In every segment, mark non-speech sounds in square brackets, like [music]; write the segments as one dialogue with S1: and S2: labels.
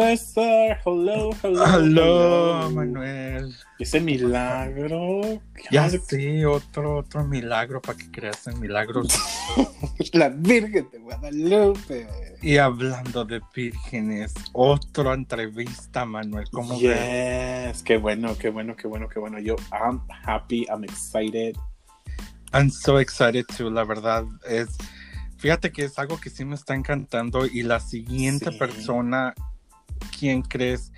S1: César, hello, hello.
S2: Hello, Manuel.
S1: Ese milagro.
S2: Ya sí, otro, otro milagro para que creas en milagros. [laughs]
S1: La Virgen de Guadalupe.
S2: Y hablando de vírgenes, otra entrevista, Manuel. ¿Cómo ves?
S1: Yes, qué bueno, qué bueno, qué bueno, qué bueno. Yo, I'm happy, I'm excited.
S2: I'm so excited too, la verdad. Es, fíjate que es algo que sí me está encantando. Y la siguiente
S1: Sí.
S2: persona, ¿quién crees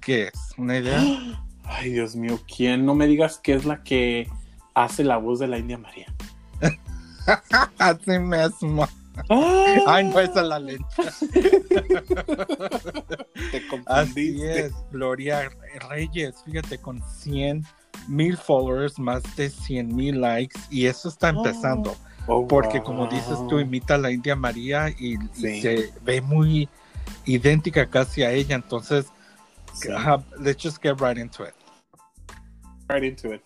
S2: que es? ¿Una idea? [gasps]
S1: Ay, Dios mío, ¿quién? No me digas que es la que hace la voz de la India María. [laughs]
S2: Así mismo.
S1: Ay,
S2: Ay, no, esa es la lenta. [laughs]
S1: Te
S2: Así
S1: confundiste.
S2: es, Gloria Reyes, fíjate, con 100 mil followers, más de 100 mil likes, y eso está empezando,
S1: Oh,
S2: porque
S1: wow.
S2: como dices tú, imita a la India María y, se ve muy idéntica casi a ella, entonces,
S1: Sí.
S2: ajá, let's just get right into it.
S1: Right into it.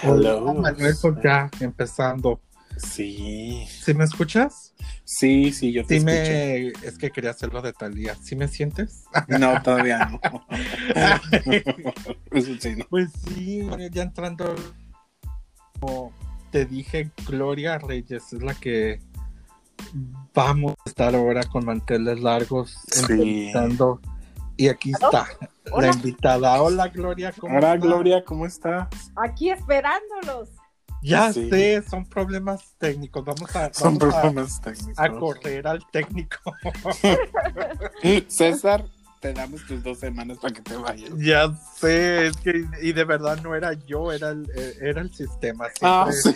S1: Hello.
S2: Manuel, pues ya empezando.
S1: Sí,
S2: ¿Sí me escuchas?
S1: Sí, sí, yo te
S2: Sí
S1: escucho.
S2: me... Es que quería hacerlo de Talía. ¿Sí me sientes?
S1: No, todavía no. [laughs] Sí, no.
S2: Pues sí, ya entrando, como te dije, Gloria Reyes es la que vamos a estar ahora con manteles largos
S1: Sí.
S2: entrevistando. Y aquí está la invitada. Hola Gloria, ¿cómo
S1: Hola? Gloria, ¿cómo estás?
S3: Aquí esperándolos.
S2: Ya
S1: Sí.
S2: sé, son problemas técnicos. Vamos a,
S1: Son
S2: vamos a-
S1: problemas técnicos.
S2: a correr al técnico. [laughs]
S1: César, te damos tus dos semanas para que te vayas.
S2: ya sé, es que y de verdad no era yo, era el, eh, era el sistema.
S1: Ah, sí.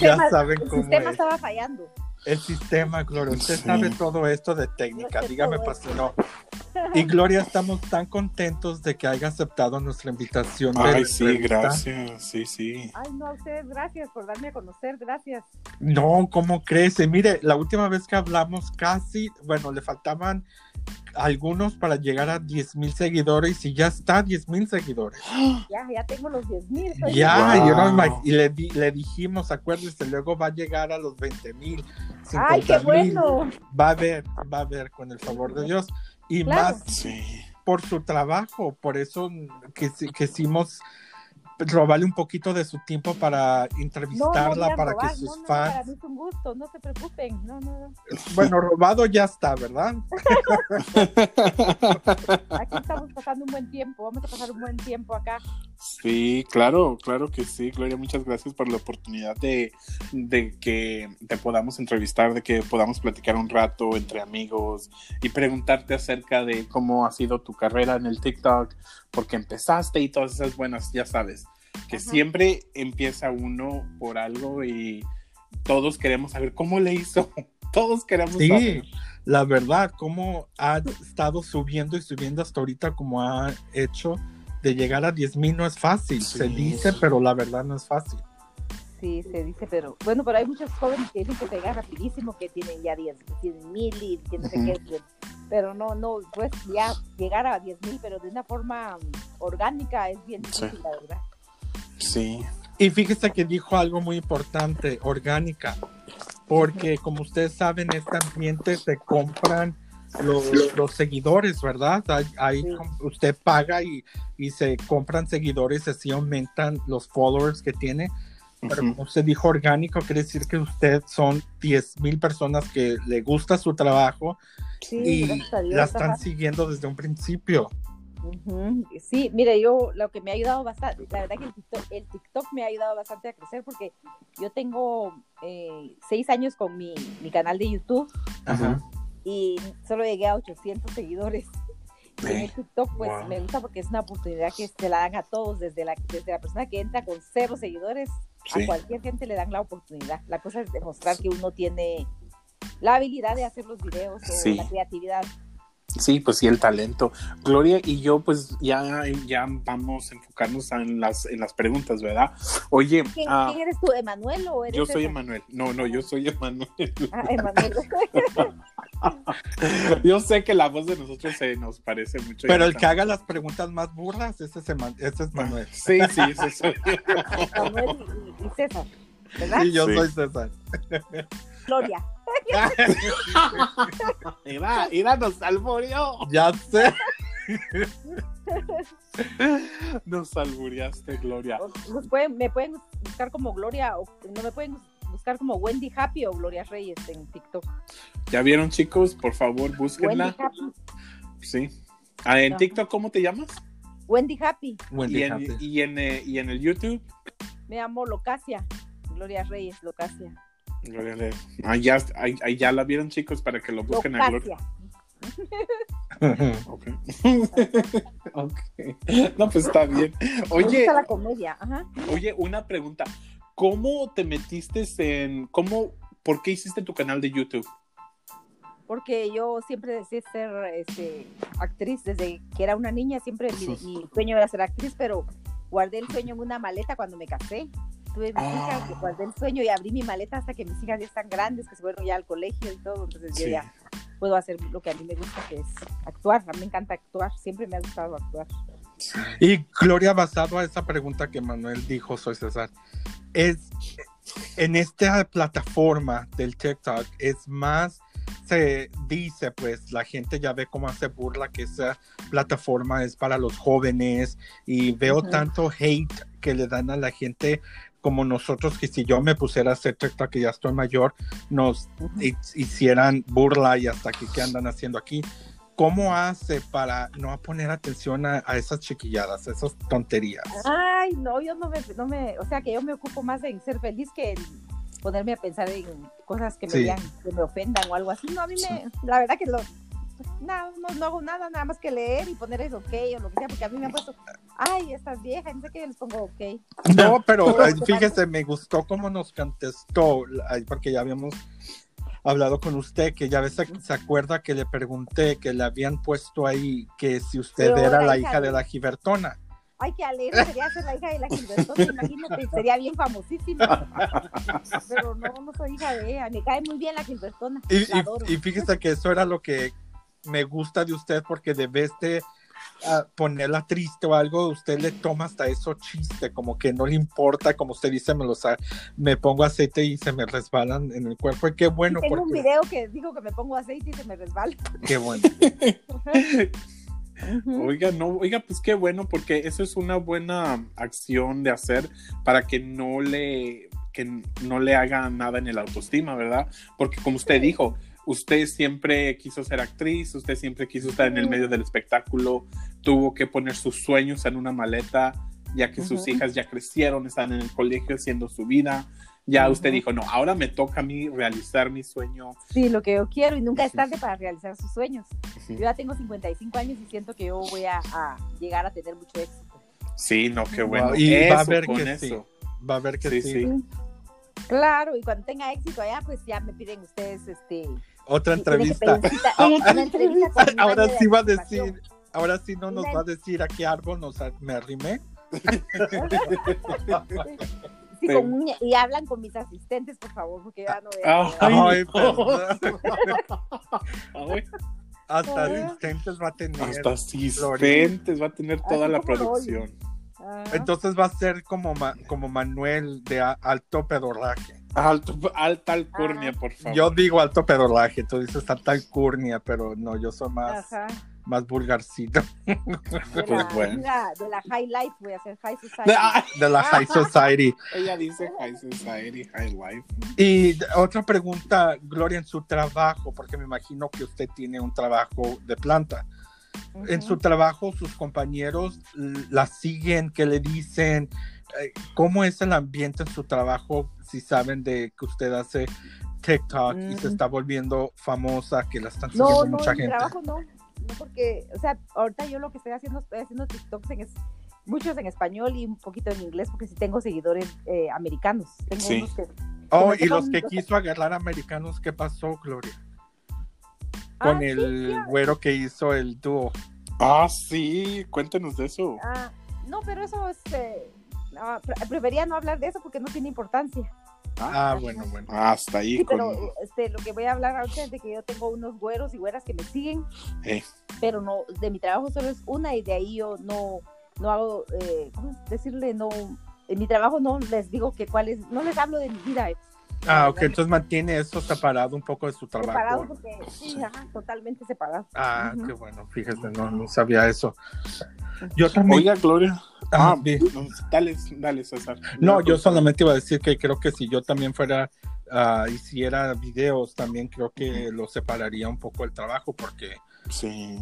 S2: Ya
S3: Sistema-
S2: saben
S3: el
S2: cómo
S3: sistema
S2: es.
S3: estaba fallando.
S2: El sistema, Gloria. Usted
S1: Sí.
S2: sabe todo esto de técnica. Dígame, pues, no. [laughs] Y Gloria, estamos tan contentos de que haya aceptado nuestra invitación.
S1: Ay, sí,
S2: entrevista.
S1: gracias. Sí, sí.
S3: Ay, no, a ustedes gracias por darme a conocer, gracias.
S2: No, ¿cómo crees? Y Mire, la última vez que hablamos casi, bueno, le faltaban algunos para llegar a 10 mil seguidores y ya está a 10 mil seguidores.
S3: Ya, ya tengo los 10 mil.
S2: Ya,
S1: Wow.
S2: yo no imag- y le, di- le dijimos, acuérdese, luego va a llegar a los 20 mil.
S3: Ay, qué bueno.
S2: Va a ver, va a ver con el favor de Dios. Y
S3: Claro.
S2: más
S1: Sí.
S2: por su trabajo, por eso que quisimos robarle un poquito de su tiempo para
S3: No, no
S2: entrevistarla, para
S3: robar,
S2: que sus
S3: no, no, para
S2: fans,
S3: mí es un gusto, no se preocupen. No, no, no. [laughs]
S2: bueno, robado ya está, ¿verdad? [laughs]
S3: Aquí estamos pasando un buen tiempo, vamos a pasar un buen tiempo acá.
S1: Sí, claro, claro que sí, Gloria. Muchas gracias por la oportunidad de, de que te podamos entrevistar, de que podamos platicar un rato entre amigos y preguntarte acerca de cómo ha sido tu carrera en el TikTok, porque empezaste y todas esas buenas, ya sabes, que
S3: Ajá.
S1: siempre empieza uno por algo y todos queremos saber cómo le hizo. [laughs] Todos queremos
S2: Sí,
S1: saber.
S2: la verdad, cómo ha estado subiendo y subiendo hasta ahorita como ha hecho de llegar a 10 mil no es fácil,
S1: Sí.
S2: se dice, pero la verdad no es fácil.
S3: Sí, se dice, pero bueno, pero hay muchos jóvenes que dicen que pegan rapidísimo, que tienen ya 10, que tienen mil y que no sé qué, que- pero no, no, pues ya llegar a 10 mil, pero de una forma mm, orgánica es bien
S1: Sí.
S3: difícil, la verdad.
S1: Sí,
S2: Y fíjese que dijo algo muy importante, orgánica, porque como ustedes saben, en este ambiente se compran los, los seguidores, ¿verdad? Hay, hay
S3: Sí.
S2: usted paga y, y se compran seguidores, así aumentan los followers que tiene. Pero como usted dijo orgánico, quiere decir que usted son 10 mil personas que le gusta su trabajo
S3: Sí,
S2: y la
S3: ajá.
S2: están siguiendo desde un principio.
S3: Sí, mire, yo lo que me ha ayudado bastante, la verdad que el TikTok, el TikTok me ha ayudado bastante a crecer porque yo tengo eh, seis años con mi, mi canal de YouTube
S2: Ajá.
S3: y solo llegué a 800 seguidores. En el TikTok, pues
S1: wow.
S3: me gusta porque es una oportunidad que se la dan a todos, desde la, desde la persona que entra con cero seguidores
S1: Sí.
S3: a cualquier gente le dan la oportunidad. La cosa es demostrar que uno tiene la habilidad de hacer los videos o
S1: Sí.
S3: la creatividad.
S1: Sí, pues sí, el talento. Gloria y yo, pues ya, ya vamos a enfocarnos en las, en las preguntas, ¿verdad? Oye,
S3: ¿Quién,
S1: ah,
S3: quién eres tú, Emanuel o eres
S1: yo soy? Emanuel. No, no, yo soy Emanuel.
S3: Ah, Emanuel. [laughs]
S1: Yo sé que la voz de nosotros se nos parece mucho.
S2: Pero el que haga las preguntas más burlas, ese es, Eman- ese es Manuel. [laughs]
S1: Sí, sí, ese soy yo.
S3: Manuel y, y César, ¿verdad?
S2: Y yo
S1: Sí.
S2: soy César. [laughs]
S3: Gloria. [laughs]
S1: Mira, mira, nos salvurió.
S2: Ya sé.
S1: Nos salvuriaste, Gloria.
S3: O- nos pueden- me pueden buscar como Gloria o no me pueden buscar como Wendy Happy o Gloria Reyes en TikTok.
S1: ¿Ya vieron, chicos? Por favor,
S3: Wendy
S1: búsquenla.
S3: Happy.
S1: Sí. Ah, ¿En. TikTok cómo te llamas?
S3: Wendy Happy.
S2: Wendy
S1: Y en,
S2: Happy.
S1: y, en, eh, y en el YouTube.
S3: Me llamo Locasia. Gloria Reyes, Locasia.
S1: Gloria Ah, ya, ahí, ahí ya la vieron, chicos, para que lo busquen a Gloria. [laughs] Ok. No, pues está bien. Oye,
S3: gusta la comedia. Ajá.
S1: oye, una pregunta. ¿Cómo te metiste en. ¿Cómo. ¿Por qué hiciste tu canal de YouTube?
S3: Porque yo siempre deseé ser este, actriz desde que era una niña. Siempre mi, mi sueño era ser actriz, pero guardé el sueño en una maleta cuando me casé. Tuve mis
S1: Ah.
S3: hijas, guardé el sueño y abrí mi maleta hasta que mis hijas ya están grandes, que se fueron ya al colegio y todo. Entonces yo
S1: Sí.
S3: ya puedo hacer lo que a mí me gusta, que es actuar. A mí me encanta actuar. Siempre me ha gustado actuar.
S2: Y Gloria, basado a esa pregunta que Manuel dijo, soy César, es en esta plataforma del TikTok es más se dice, pues la gente ya ve cómo hace burla que esa plataforma es para los jóvenes y veo
S3: Ujú.
S2: tanto hate que le dan a la gente como nosotros que si yo me pusiera a hacer TikTok que ya estoy mayor, nos hi- hicieran burla y hasta que andan haciendo aquí. ¿Cómo hace para no poner atención a, a esas chiquilladas, a esas tonterías?
S3: Ay, no, yo no me, no me, o sea que yo me ocupo más en ser feliz que en ponerme a pensar en cosas que me
S2: Sí.
S3: que me ofendan o algo así. No, a mí me, la verdad que lo, no, no, no hago nada, nada más que leer y poner eso ok o lo que sea, porque a mí me han puesto, ay, estás vieja, no sé qué, les pongo ok.
S2: No, pero fíjese, me gustó cómo nos contestó, porque ya habíamos hablado con usted, que ya ves, se acuerda que le pregunté que le habían puesto ahí que si usted
S3: Pero
S2: era
S3: la hija de-
S2: de la Gibertona.
S3: Ay, qué alegre sería ser la hija de la Gilbertona, imagínate, sería bien famosísima. Pero no, no soy hija de ella, me cae muy bien la Gilbertona,
S2: Y,
S3: la
S2: y-
S3: adoro.
S2: y fíjese que eso era lo que me gusta de usted, porque de vez de ah, ponerla triste o algo, usted le toma hasta eso chiste, como que no le importa, como usted dice, me, los, me pongo aceite y se me resbalan en el cuerpo. Y qué bueno,
S3: Tengo un video que digo que me pongo aceite y se me resbala.
S2: qué bueno. [laughs]
S1: Oiga, no, oiga, pues qué bueno, porque eso es una buena acción de hacer para que no le, que no le haga nada en el autoestima, ¿verdad? Porque como usted dijo, usted siempre quiso ser actriz, usted siempre quiso estar en el medio del espectáculo, tuvo que poner sus sueños en una maleta, ya que sus hijas ya crecieron, están en el colegio haciendo su vida. Ya usted dijo, no, ahora me toca a mí realizar mi sueño.
S3: Sí, lo que yo quiero y nunca es tarde para realizar sus sueños.
S1: Ujú.
S3: Yo ya tengo 55 años y siento que yo voy a, a llegar a tener mucho éxito.
S1: Sí, no, qué bueno.
S2: Wow, y va a
S1: Eso,
S2: ver
S1: con
S2: que
S1: eso.
S2: sí. Va a ver que
S1: Sí,
S2: sí.
S1: sí.
S3: Claro, y cuando tenga éxito allá, pues ya me piden ustedes este
S2: Otra entrevista.
S3: una [laughs]
S2: Ahora sí va a decir, ahora sí no nos va a decir a qué árbol nos a- me arrimé.
S3: Sí,
S1: Sí.
S3: con uña- y hablan con mis asistentes, por favor, porque ya no
S1: Ah, Ay, [laughs]
S2: Hasta
S3: Ay.
S2: asistentes va a tener.
S1: hasta asistentes va a tener toda
S3: Así
S1: la producción.
S3: Ah,
S2: Entonces va a ser como, Ma- como Manuel de a- alto pedorraje.
S1: Alto, alta alcurnia, por favor.
S2: Yo digo alto pedorraje, tú dices alta alcurnia, pero no, yo soy más,
S3: ajá.
S2: más vulgarcito.
S3: De,
S1: Pues
S3: la,
S1: bueno.
S3: de la- de la High Life voy a hacer High Society.
S1: Ah,
S2: De la High [laughs] Society.
S1: ella dice High Society, High Life.
S2: Y otra pregunta, Gloria, en su trabajo, porque me imagino que usted tiene un trabajo de planta. En
S3: Ujú.
S2: su trabajo, sus compañeros la siguen, ¿qué le dicen? Eh, ¿Cómo es el ambiente en su trabajo? Si saben de que usted hace TikTok y se
S3: Mm.
S2: está volviendo famosa, que la están siguiendo
S3: No, no,
S2: mucha
S3: en mi
S2: gente.
S3: trabajo no. No, porque, o sea, ahorita yo lo que estoy haciendo, estoy haciendo TikToks en es, muchos en español y un poquito en inglés, porque sí tengo seguidores eh, americanos. Tengo
S1: Sí.
S3: unos que
S2: Oh, y
S3: que
S2: los que quiso agarrar americanos, ¿qué pasó, Gloria? con
S3: Ah, sí,
S2: el
S3: sí,
S2: güero que hizo el dúo.
S1: Ah, sí, cuéntenos de eso.
S3: Ah, no, pero eso es. eh, no, pre- prefería no hablar de eso porque no tiene importancia.
S2: Ah, bueno, bueno.
S1: Hasta ahí
S3: Sí,
S1: con...
S3: pero este, lo que voy a hablar ahorita es de que yo tengo unos güeros y güeras que me siguen,
S1: Eh,
S3: pero no, de mi trabajo solo es una y de ahí yo no, no hago, eh, ¿cómo decirle? No, en mi trabajo no les digo que cuál es, no les hablo de mi vida. eh,
S2: Ah, ok, entonces mantiene eso separado un poco de su
S3: Separado
S2: trabajo.
S3: porque, sí, ajá, totalmente separado.
S2: Ah, qué bueno, fíjate, no, no sabía eso. Yo también.
S1: Oiga, Gloria.
S2: Ah,
S1: Ah, dale, dale, César.
S2: No, yo solamente iba a decir que creo que si yo también fuera, ah, hiciera videos, también creo que lo separaría un poco el trabajo porque
S1: Sí,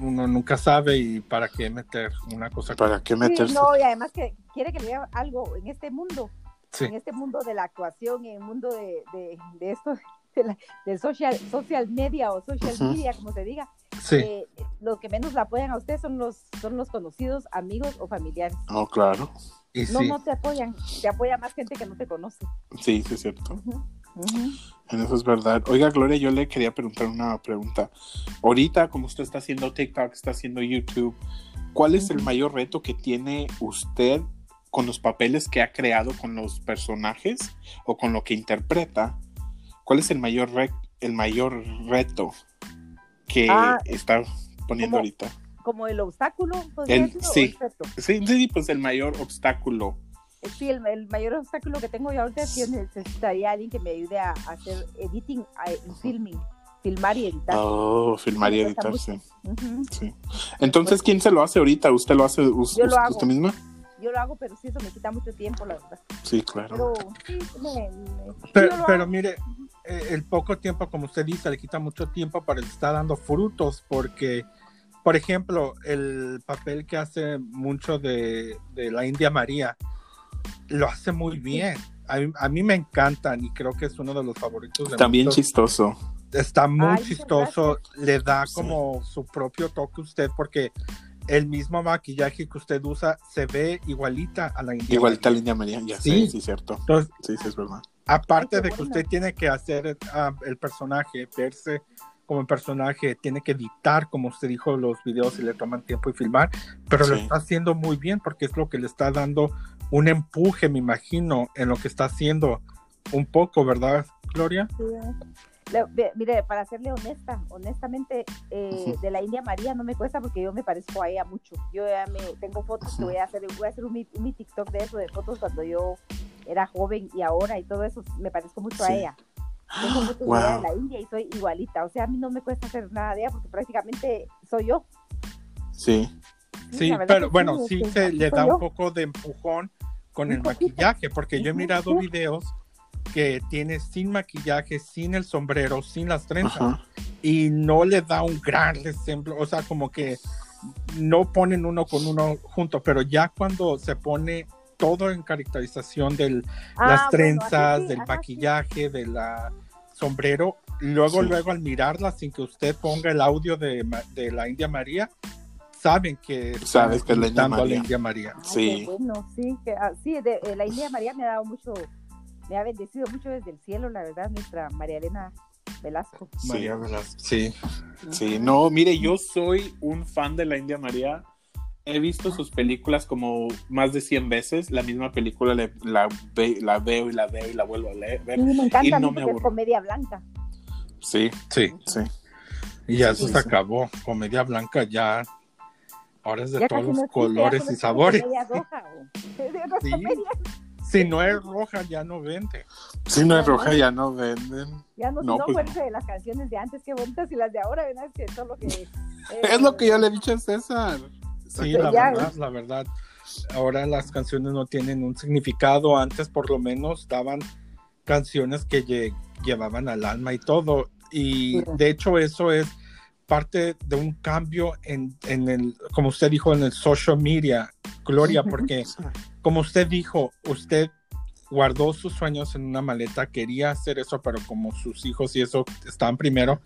S2: uno nunca sabe y para qué meter una cosa
S1: ¿para qué
S3: Sí,
S1: meterse?
S3: no, y además que quiere que le diga algo en este mundo,
S2: Sí.
S3: en este mundo de la actuación, en el mundo de, de, de esto, de del social, social media o social media, como se diga,
S2: Sí,
S3: eh, los que menos la apoyan a usted son los, son los conocidos, amigos o familiares.
S1: Oh, claro.
S2: y
S3: No,
S2: sí.
S3: no te apoyan, te apoya más gente que no te conoce.
S1: Sí, sí, es cierto. Eso es verdad. Oiga, Gloria, yo le quería preguntar una pregunta. Ahorita, como usted está haciendo TikTok, está haciendo YouTube, ¿cuál es el mayor reto que tiene usted con los papeles que ha creado con los personajes o con lo que interpreta? ¿Cuál es el mayor, re- el mayor reto que
S3: Ah,
S1: está poniendo ahorita?
S3: Como el obstáculo,
S1: El- sí.
S3: el reto.
S1: Sí, sí, pues el mayor obstáculo.
S3: Eh, Sí, el, el mayor obstáculo que tengo yo ahorita es que necesitaría alguien que me ayude a, a hacer editing a- filming, filmar y editar.
S1: Oh, filmar y editar, sí. Entonces, ¿quién se lo hace ahorita? ¿Usted lo hace us-
S3: Yo lo
S1: us-
S3: hago.
S1: usted misma?
S3: Yo lo hago, pero sí, eso me quita mucho tiempo, la verdad.
S1: Sí, claro.
S3: Pero sí, me, me- sí,
S2: Pero, mire, el poco tiempo, como usted dice, le quita mucho tiempo, pero le está dando frutos porque, por ejemplo, el papel que hace mucho de, de la India María, lo hace muy bien. A mí, a mí me encantan y creo que es uno de los favoritos. De
S1: También
S2: muchos.
S1: chistoso.
S2: Está muy
S3: Ay,
S2: chistoso, le da
S1: Sí.
S2: como su propio toque a usted porque el mismo maquillaje que usted usa se ve igualita a la India
S1: Igualita a
S2: María.
S1: Linda María, ya
S2: Sí.
S1: sé, sí, cierto.
S2: Entonces,
S1: Sí, sí, es verdad.
S2: aparte
S3: Ay,
S2: de que usted tiene que hacer ah, el personaje, verse como el personaje, tiene que editar, como usted dijo, los videos y le toman tiempo y filmar, pero lo está haciendo muy bien porque es lo que le está dando un empuje, me imagino, en lo que está haciendo un poco, ¿verdad, Gloria?
S3: Sí. Le- mire, para serle honesta, honestamente, eh,
S1: Ujú.
S3: de la India María no me cuesta porque yo me parezco a ella mucho. Yo ya me tengo fotos que
S1: Ujú.
S3: voy a hacer, voy a hacer un, mi- un TikTok de eso, de fotos cuando yo era joven y ahora y todo eso, me parezco mucho a
S1: Sí.
S3: ella. Tengo fotos de
S1: Wow.
S3: ella de la India y soy igualita. O sea, a mí no me cuesta hacer nada de ella porque prácticamente soy yo.
S1: Sí,
S2: Sí, pero
S3: que
S2: bueno,
S3: sí,
S2: sí
S3: este,
S2: se le da
S3: yo.
S2: un poco de empujón con
S3: Un
S2: el
S3: poquito.
S2: maquillaje, porque yo he [laughs] mirado
S3: sí.
S2: videos que tiene sin maquillaje, sin el sombrero, sin las trenzas,
S1: ajá.
S2: y no le da un gran ejemplo, o sea, como que no ponen uno con uno junto, pero ya cuando se pone todo en caracterización de
S3: Ah,
S2: las
S3: bueno,
S2: trenzas,
S3: sí,
S2: del
S3: ajá, sí.
S2: maquillaje, de la sombrero, luego,
S1: Sí.
S2: luego al mirarla sin que usted ponga el audio de, de la India María, saben que
S1: Sabes que es la India María.
S2: India María.
S3: Ay,
S1: Sí.
S3: bueno, sí, que, ah, sí de, eh, la India María me ha dado mucho, me ha bendecido mucho desde el cielo, la verdad, nuestra María Elena Velasco.
S1: Sí.
S2: María Velasco. Sí.
S1: Sí, no, mire, yo soy un fan de la India María. He visto sus películas como más de 100 veces. La misma película le- la, ve- la veo y la veo y la vuelvo a leer.
S3: Sí, me encanta
S1: Y no me aburro.
S3: comedia blanca.
S1: Sí,
S2: Sí.
S1: sí.
S2: Y ya
S1: Sí,
S2: eso
S1: sí,
S2: se
S1: sí.
S2: acabó. Comedia blanca ya. Ahora es de
S3: Ya
S2: todos los
S3: no
S2: colores y sabores.
S3: Comedia roja, o- [laughs] de otras
S2: Sí. Si no es roja, ya no vende.
S1: Si no es roja, ya no venden.
S3: Ya no,
S1: No,
S3: si no
S1: pues
S3: de las canciones de antes, qué bonitas, y las de ahora, ¿verdad? Es que solo que... eh,
S1: Es lo que yo le he dicho a César.
S2: Sí,
S3: Pero
S2: la
S3: ya,
S2: verdad, la verdad. Ahora las canciones no tienen un significado. Antes, por lo menos, daban canciones que lle- llevaban al alma y todo. Y
S3: Sí.
S2: de hecho, eso es parte de un cambio en, en el, como usted dijo, en el social media, Gloria, porque como usted dijo, usted guardó sus sueños en una maleta, quería hacer eso, pero como sus hijos y eso estaban primero,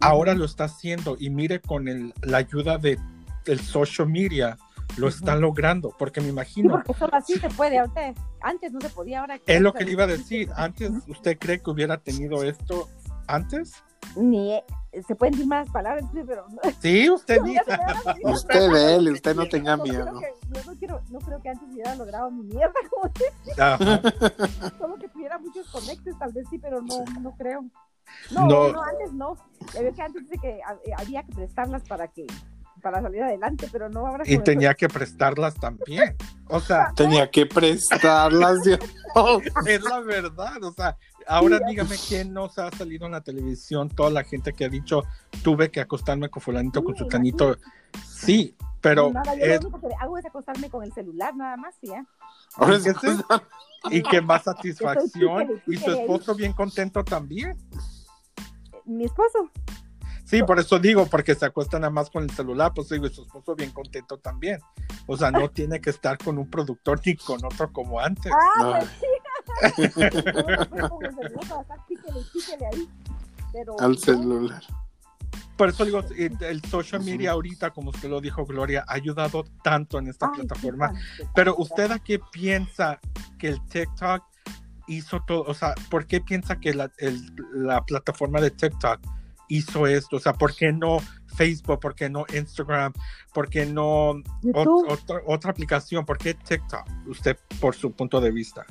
S2: ahora lo está haciendo y mire con el- la ayuda de del social media lo está logrando, porque me
S3: Sí,
S2: imagino,
S3: porque solo así se puede, ahorita, antes no se podía, ahora...
S2: es lo que le iba a decir, antes usted cree que hubiera tenido esto antes,
S3: Ni eh, se pueden decir malas palabras, sí, pero no.
S2: Sí, usted [laughs]
S3: No,
S2: dice. [laughs]
S1: Usted dele, usted no tenga
S3: no
S1: miedo.
S3: que- yo no, quiero, no creo que antes hubiera logrado mi mierda, [laughs] como que- solo que tuviera muchos conectes, tal vez sí, pero no, no creo. No,
S2: No.
S3: no, antes no. Ya veo que antes dice que ha- eh, había que prestarlas para que para salir adelante, pero no ahora
S2: Y tenía que prestarlas también. O sea,
S1: Tenía que prestarlas, Dios.
S2: es la verdad. O sea, ahora
S3: Sí,
S2: dígame quién nos ha salido en la televisión, toda la gente que ha dicho, tuve que acostarme con fulanito, con
S3: Sí,
S2: sutanito. Sí, pero
S3: Nada, yo
S2: es,
S3: lo único que hago es acostarme con el celular nada más, ¿sí? ¿eh?
S1: Ahora
S2: ¿Y qué
S1: sí,
S2: es? y qué más satisfacción. Y su esposo bien contento también.
S3: Mi esposo.
S2: Sí, por eso digo, porque se acuesta nada más con el celular, pues digo, y su esposo bien contento también. O sea, no [laughs] tiene que estar con un productor ni con otro como antes.
S3: Ah,
S1: Ay,
S3: pues sí.
S1: Al celular.
S2: Por eso digo, eh, el social media ahorita, como usted lo dijo, Gloria, ha ayudado tanto en esta
S3: ay,
S2: plataforma. Pero usted a qué piensa que el TikTok hizo todo, o sea, ¿por qué piensa que la, el- la plataforma de TikTok hizo esto? O sea, ¿por qué no Facebook? ¿Por qué no Instagram? ¿Por qué no ot- otra, otra aplicación? ¿Por qué TikTok? Usted, por su punto de vista.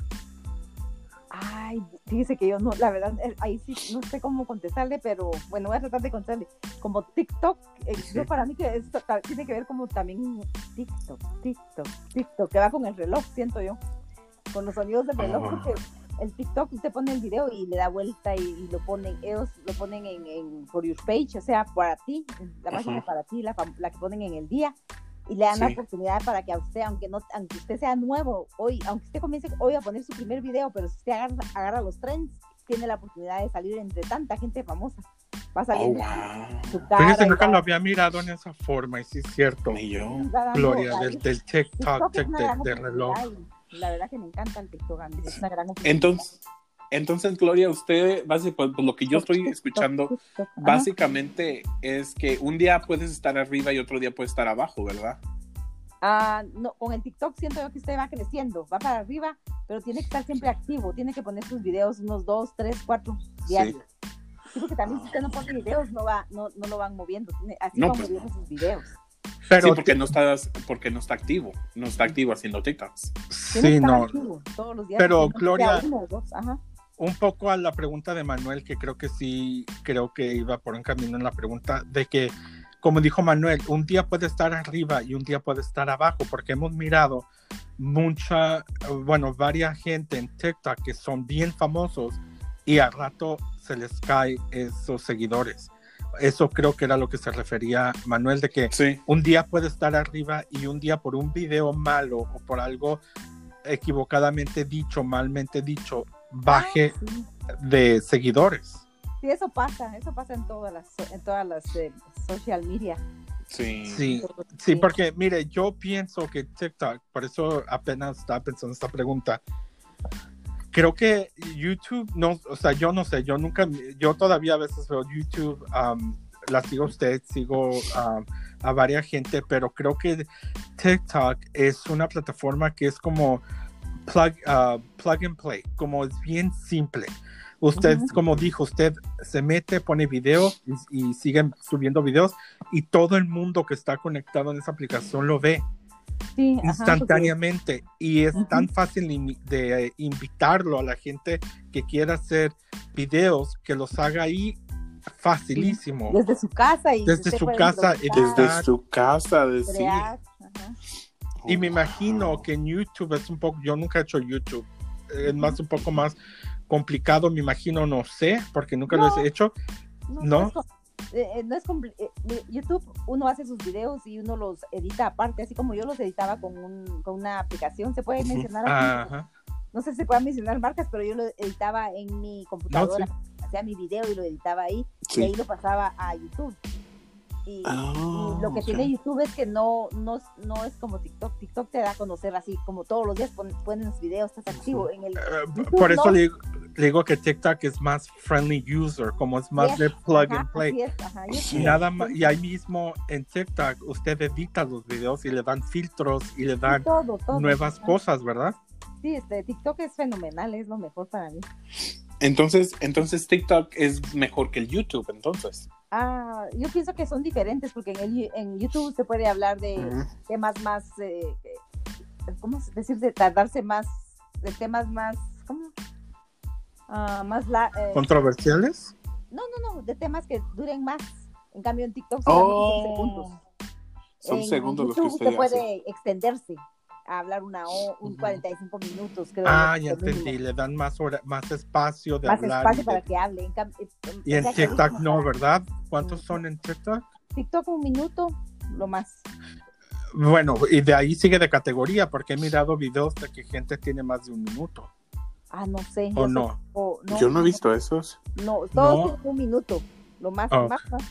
S3: Ay, fíjese que yo no, la verdad, eh, ahí sí no sé cómo contestarle, pero bueno, voy a tratar de contestarle. Como TikTok, eh, yo para mí que esto tiene que ver como también TikTok, TikTok, TikTok, que va con el reloj, siento yo, con los sonidos del reloj,
S1: Ah.
S3: porque el TikTok usted pone el video y le da vuelta y, y lo ponen, ellos lo ponen en, en For Your Page, o sea, para ti, la página para ti, la, la que ponen en el día. Y le dan la
S1: Sí.
S3: oportunidad para que a usted, aunque no, aunque usted sea nuevo hoy, aunque usted comience hoy a poner su primer video, pero si usted agarra, agarra los trends, tiene la oportunidad de salir entre tanta gente famosa. Va a
S1: Oh,
S3: salir
S1: wow.
S3: su cara.
S2: Fíjese, nunca lo había mirado en esa forma, y sí es cierto.
S1: Ni yo.
S2: Gloria, del, del
S3: TikTok
S2: TikTok,
S3: es una
S2: de, reloj.
S3: La verdad que me encanta el TikTok, es una gran oportunidad.
S1: Entonces, entonces, Gloria, usted, básicamente, por, por lo que yo estoy escuchando, básicamente es que un día puedes estar arriba y otro día puedes estar abajo, ¿verdad?
S3: Ah, no, con el TikTok siento yo que usted va creciendo, va para arriba, pero tiene que estar siempre activo, tiene que poner sus videos unos dos, tres, cuatro diarios. Sí, porque también si usted no pone videos, no va, no, no lo van moviendo, tiene- así
S1: No,
S3: van
S1: pues,
S3: moviendo sus videos.
S2: Pero
S1: sí, porque no estás, porque no está activo, no está activo haciendo TikToks.
S2: Sí, no.
S3: activo todos los días.
S2: Pero, Gloria-
S3: uno o dos, ajá.
S2: Un poco a la pregunta de Manuel, que creo que sí, creo que iba por un camino en la pregunta, de que, como dijo Manuel, un día puede estar arriba y un día puede estar abajo, porque hemos mirado mucha, bueno, varias gente en TikTok que son bien famosos y al rato se les cae esos seguidores. Eso creo que era lo que se refería Manuel, de que
S1: Sí.
S2: un día puede estar arriba y un día por un video malo o por algo equivocadamente dicho, malmente dicho, baje
S3: Ah, sí.
S2: de seguidores.
S3: Sí, eso pasa, eso pasa en todas las, en todas las eh, social media.
S1: Sí.
S2: Sí, sí, porque mire, yo pienso que TikTok, por eso apenas estaba pensando esta pregunta. Creo que YouTube, no, o sea, yo no sé, yo nunca, yo todavía a veces veo YouTube, um, la sigo a usted, sigo um, a varias gente, pero creo que TikTok es una plataforma que es como plug, uh, plug and play, como es bien simple. Usted, como dijo, usted se mete, pone video y, y siguen subiendo videos y todo el mundo que está conectado en esa aplicación lo ve
S3: Sí, ajá,
S2: instantáneamente y es tan fácil de eh, invitarlo a la gente que quiera hacer videos que los haga ahí facilísimo.
S3: Desde su casa y
S2: Desde su casa
S1: Desde su casa, de sí.
S3: crear, ajá.
S2: Y me imagino que en YouTube es un poco, yo nunca he hecho YouTube, es más un poco más complicado, me imagino, no sé, porque nunca lo he hecho.
S3: No,
S2: ¿No?
S3: es eh, eh, no es compli- eh, eh, YouTube, uno hace sus videos y uno los edita aparte, así como yo los editaba con, un, con una aplicación. Se puede mencionar?
S2: Ajá.
S3: no sé si se pueden mencionar marcas, pero yo lo editaba en mi computadora,
S2: sí.
S3: hacía mi video y lo editaba ahí y ahí lo pasaba a YouTube. Y,
S1: Ah,
S3: y lo que tiene YouTube es que no, no, no es como TikTok. TikTok te da a conocer así, como todos los días pon- ponen videos, estás activo. En el,
S2: Eh, por eso
S3: no.
S2: le, le digo que TikTok es más friendly user, como es más
S3: Yes,
S2: de plug
S3: ajá,
S2: and play.
S3: es, ajá.
S2: Nada más, y ahí mismo en TikTok usted edita los videos y le dan filtros y le dan
S3: todo, todo.
S2: nuevas
S3: Ajá.
S2: cosas, ¿verdad?
S3: Sí, este TikTok es fenomenal, es lo mejor para mí.
S1: Entonces, entonces TikTok es mejor que el YouTube, entonces.
S3: Ah, yo pienso que son diferentes porque en, el, en YouTube se puede hablar de temas más, eh, ¿cómo decir? De tardarse más, de temas más, ¿cómo? Ah, más la, eh,
S2: ¿Controversiales?
S3: no, no, no, de temas que duren más. En cambio en TikTok solamente son segundos.
S1: Oh, son
S3: En
S1: segundos los que usted
S3: se
S1: hace.
S3: puede extenderse a hablar una hora, un
S1: Ujú.
S3: 45 minutos, creo.
S2: Ah, ya entendí. Le dan más, hora, más espacio de
S3: Más
S2: hablar.
S3: espacio
S2: y,
S3: para
S2: de-
S3: que hable. En cam- eh,
S2: y en
S3: o
S2: TikTok no, [laughs] ¿verdad? ¿Cuántos son en TikTok?
S3: TikTok un minuto, lo más.
S2: Bueno, y de ahí sigue de categoría, porque he mirado videos de que gente tiene más de un minuto.
S3: Ah, no sé.
S2: ¿O no?
S3: sé- o no,
S1: Yo no he visto esos.
S3: No, todos
S2: No.
S3: tienen un minuto, lo más,
S2: Ah,
S3: más, más.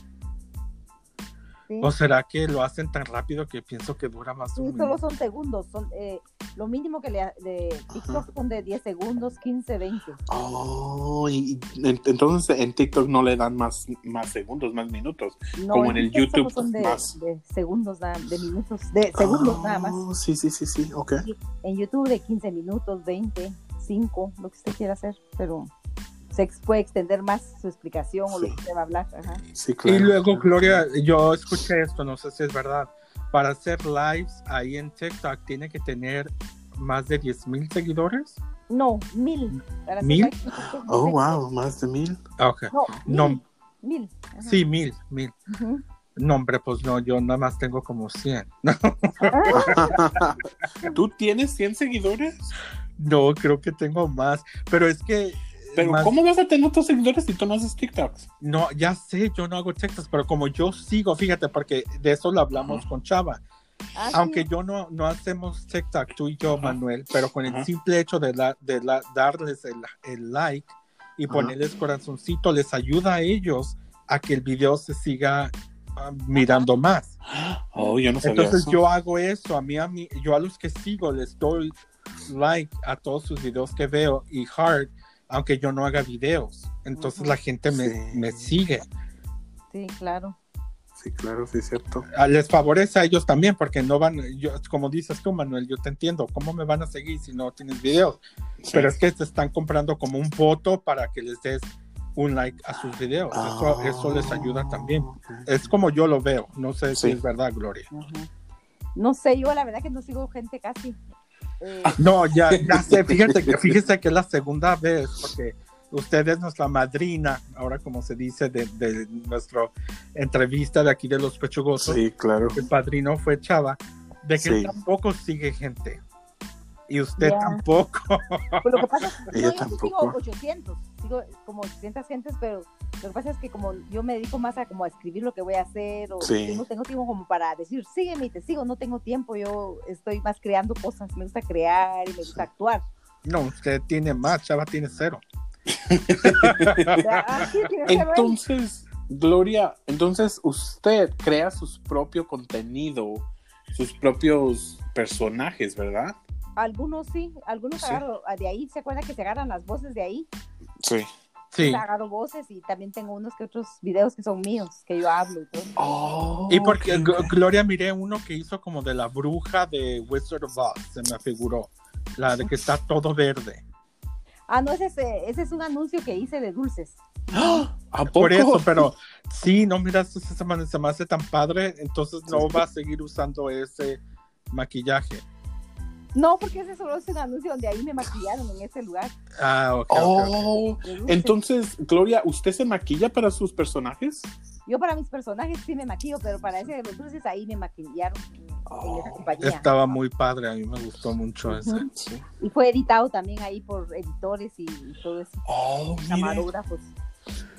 S3: Sí,
S2: ¿O será que lo hacen tan rápido que pienso que dura más de
S3: sí,
S2: un
S3: solo
S2: minuto?
S3: son segundos, son eh, lo mínimo que le de TikTok son de 10 segundos, 15, 20.
S1: Oh, y, en- entonces en TikTok no le dan más, más segundos, más minutos.
S3: No,
S1: Como en el
S3: TikTok solo
S1: YouTube,
S3: son de,
S1: más.
S3: de segundos, nada- de minutos, de segundos nada más.
S1: Oh, Sí, sí, sí, sí, ok.
S3: En YouTube de 15 minutos, 20, 5, lo que usted quiera hacer, pero se puede extender más su explicación o lo que usted va a hablar. Ajá.
S1: Sí, claro.
S2: Y luego, Gloria, yo escuché esto, no sé si es verdad. Para hacer lives ahí en TikTok tiene que tener más de 10 mil seguidores.
S3: No, mil. Para hacer
S2: ¿Mil?
S3: no
S1: Oh, wow, más de mil.
S2: Ah, Ok.
S3: No,
S2: No.
S3: mil.
S2: Sí, mil, mil.
S3: Ujú.
S2: No, hombre, pues no, yo nada más tengo como 100. [laughs]
S1: ¿Tú tienes 100 seguidores?
S2: No, creo que tengo más. Pero es que.
S1: Pero
S2: más-
S1: ¿cómo vas a tener tus seguidores si tú no haces TikToks?
S2: No, ya sé, yo no hago TikToks, pero como yo sigo, fíjate, porque de eso lo hablamos
S1: Ajá.
S2: con Chava.
S3: Ah, sí.
S2: Aunque yo no, no hacemos TikTok, tú y yo,
S1: Ajá.
S2: Manuel, pero con el
S1: Ajá.
S2: simple hecho de, la, de la- darles el, el like y ponerles corazoncito, les ayuda a ellos a que el video se siga ah, mirando más.
S1: Oh, yo no sabía
S2: Entonces
S1: eso.
S2: yo hago eso, a mí, a mí, yo a los que sigo les doy like a todos sus videos que veo y heart, aunque yo no haga videos. Entonces la gente me,
S1: Sí.
S2: me sigue.
S3: Sí, claro.
S1: Sí, claro, sí, es cierto.
S2: Ah, Les favorece a ellos también porque no van, yo, como dices tú Manuel, yo te entiendo, ¿cómo me van a seguir si no tienes videos?
S1: Sí.
S2: Pero es que te están comprando como un voto para que les des un like a sus videos. Eso,
S1: Ah,
S2: eso les ayuda también. Es como yo lo veo, no sé
S1: Sí.
S2: si es verdad, Gloria.
S3: No sé, yo la verdad que no sigo gente casi. Eh,
S2: No, ya, ya sé, fíjate que, fíjese que es la segunda vez, porque usted es nuestra madrina, ahora como se dice, de, de nuestra entrevista de aquí de los pechugosos.
S1: Sí, claro.
S2: El padrino fue Chava, de que
S1: Sí.
S2: tampoco sigue gente. Y usted tampoco.
S3: pues lo que pasa es que yo
S1: tampoco.
S3: sigo 800, sigo como 800 gentes, pero lo que pasa es que como yo me dedico más a como a escribir lo que voy a hacer, o
S1: Sí.
S3: no tengo tiempo como para decir, sígueme y te sigo, no tengo tiempo, yo estoy más creando cosas, me gusta crear y me gusta actuar.
S2: No, usted tiene más, Chava tiene cero.
S3: Ah.
S1: Entonces, Gloria, entonces usted crea su propio contenido, sus propios personajes, ¿verdad?
S3: Algunos sí, algunos
S1: Sí.
S3: agarro de ahí, ¿se acuerda que se agarran las voces de ahí?
S1: Sí.
S2: Sí.
S3: Agarro voces y también tengo unos que otros videos que son míos, que yo hablo y todo.
S1: Oh,
S2: Y porque Gloria miré uno que hizo como de la bruja de Wizard of Oz, se me figuró. La de que está todo verde.
S3: Ah, no, ese es, ese es un anuncio que hice de dulces.
S1: ¿A poco?
S2: Por eso, pero sí, no, mira, esto se me, se me hace tan padre, entonces no va a seguir usando ese maquillaje.
S3: No, porque ese solo es un anuncio donde ahí me maquillaron en ese lugar.
S2: Ah, ok.
S1: Oh, entonces, Gloria, ¿usted se maquilla para sus personajes?
S3: Yo para mis personajes sí me maquillo, pero para ese de los dulces ahí me maquillaron en, en
S1: Oh,
S3: esa compañía.
S2: Estaba muy padre, a mí me gustó mucho ese.
S3: Ujú.
S1: Sí.
S3: Y fue editado también ahí por editores y, y todo eso,
S1: Oh,
S3: camarógrafos.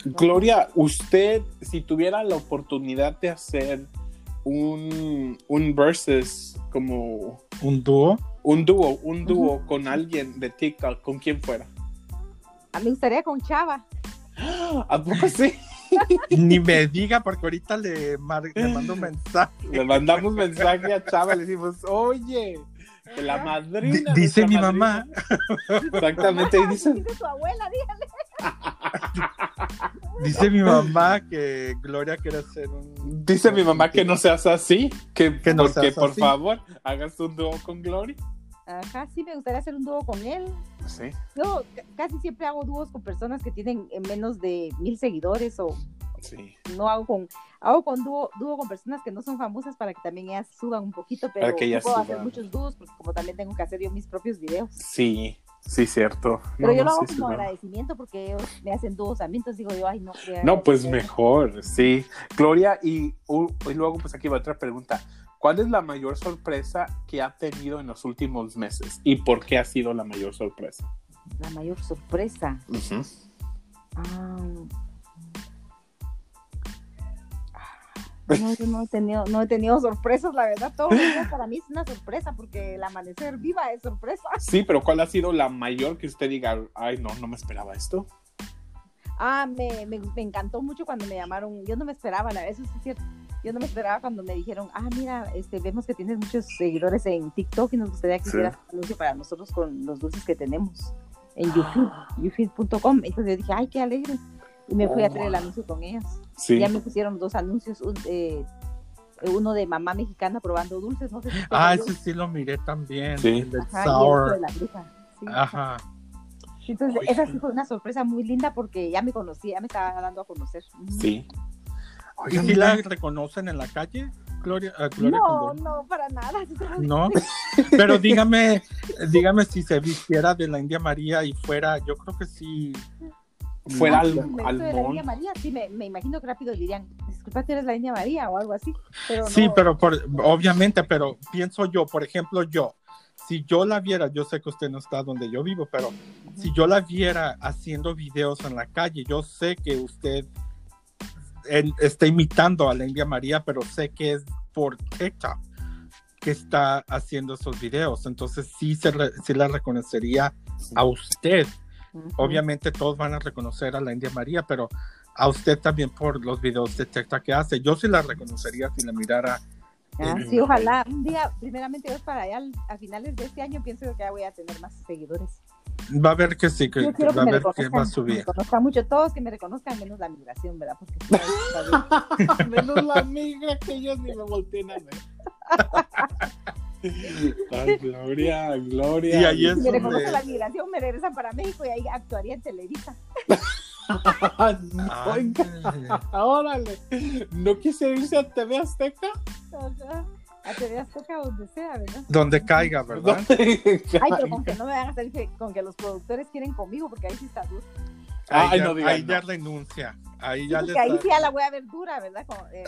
S1: Gloria, usted, si tuviera la oportunidad de hacer un, un versus como
S2: Un dúo.
S1: Un dúo, un dúo con alguien de TikTok, ¿con quién fuera?
S3: A mí me gustaría con Chava.
S1: ¿A poco sí? [laughs]
S2: Ni me diga, porque ahorita le, mar- le mando un mensaje.
S1: Le mandamos mensaje a Chava, le decimos, oye, que la madrina.
S2: dice mi
S1: madrina".
S2: mamá,
S1: Exactamente, dice,
S3: Dice tu abuela, dígale. [laughs]
S2: dice mi mamá que Gloria quiere hacer un.
S1: dice mi mamá que no seas así, que,
S2: Que no
S1: porque
S2: seas
S1: por
S2: así.
S1: favor hagas un dúo con Gloria.
S3: Ajá, sí, me gustaría hacer un dúo con él.
S1: Sí.
S3: Yo casi siempre hago dúos con personas que tienen eh, menos de mil seguidores o
S1: Sí.
S3: no hago con hago con dúo, dúo con personas que no son famosas para que también ellas suban un poquito, pero
S1: que ellas
S3: no puedo hacer
S1: suban.
S3: muchos dúos porque como también tengo que hacer yo mis propios videos.
S1: Sí, sí, cierto.
S3: Pero
S1: No,
S3: yo lo hago
S1: sí,
S3: como agradecimiento porque ellos me hacen dúos a mí, entonces digo yo, ay, no.
S1: No, pues mejor, sí. Gloria, y, u- y luego pues aquí va otra pregunta. ¿Cuál es la mayor sorpresa que ha tenido en los últimos meses? ¿Y por qué ha sido la mayor sorpresa?
S3: La mayor sorpresa.
S1: Ujú.
S3: Ah. No, yo no he tenido, no he tenido sorpresas, la verdad. Todo para mí es una sorpresa porque el amanecer viva es sorpresa.
S1: Sí, pero ¿cuál ha sido la mayor que usted diga, ay, no, no me esperaba esto?
S3: Ah, me, me, me encantó mucho cuando me llamaron. Yo no me esperaba, la- eso sí es cierto. Yo no me esperaba cuando me dijeron, ah, mira, este, vemos que tienes muchos seguidores en TikTok y nos gustaría que
S1: Sí.
S3: hicieras un anuncio para nosotros con los dulces que tenemos en YouTube, youtube.com. Entonces yo dije, ay, qué alegre. Y me fui a hacer el anuncio con ellos.
S1: Sí.
S3: Ya me pusieron dos anuncios, un- eh, uno de mamá mexicana probando dulces, no sé si
S2: Ah, ese sí lo miré también.
S1: Sí.
S2: el
S3: Ajá, y el otro de
S2: sour.
S3: la bruja. Sí,
S2: Ajá.
S3: Entonces,
S1: Oye.
S3: esa sí fue una sorpresa muy linda porque ya me conocía, ya me estaba dando a conocer.
S1: Sí.
S2: ¿Y
S1: Oigan,
S2: si la reconocen en la calle, Gloria? ah, Gloria
S3: No, no, para nada. [laughs]
S2: No, pero dígame, dígame si se vistiera de la India María y fuera, yo creo que sí.
S1: fuera
S3: Ah,
S1: al,
S3: sí, me
S1: al
S3: de la. India María, sí, me, me imagino que rápido dirían, disculpa, eres la India María o algo así. Pero
S2: Sí,
S3: no.
S2: pero por, obviamente, pero pienso yo, por ejemplo, yo, si yo la viera, yo sé que usted no está donde yo vivo, pero si yo la viera haciendo videos en la calle, yo sé que usted en- está imitando a la India María, pero sé que es por TikTok que está haciendo esos videos, entonces sí, se re- sí la reconocería a usted.
S3: Ujú.
S2: Obviamente todos van a reconocer a la India María, pero a usted también por los videos de TikTok que hace. Yo sí la reconocería si la mirara.
S3: Ah,
S2: en-
S3: sí, ojalá un día, primeramente Dios, para allá al- a finales de este año pienso que ya voy a tener más seguidores.
S2: Va a ver que sí, que,
S3: Yo
S2: que
S3: quiero
S2: va a
S3: que me
S2: ver que va a
S3: me
S2: subir.
S3: reconozcan mucho, todos que me reconozcan, menos la migración, ¿verdad? Porque sí. [laughs]
S1: Menos la migra que ellos ni me volteen a ver. [laughs] Ay, Gloria, Gloria.
S2: Y ahí es
S3: si me reconocen la migración, me regresan para México y ahí actuaría en Televisa. [laughs]
S1: No. Órale. ¿No quise irse a TV Azteca?
S3: Ajá. A TV Azteca, donde sea, ¿verdad?
S2: Donde caiga, ¿verdad? [laughs]
S3: Ay, pero con que no me van a salir que- con que los productores quieren conmigo, porque ahí sí está duro.
S1: Ay,
S2: ahí, ya,
S1: no digan
S2: ahí ya
S1: no.
S2: renuncia. Ahí
S3: Sí,
S2: ya
S3: porque
S2: le
S3: ahí sí ya la voy a ver dura, ¿verdad? Como, eh,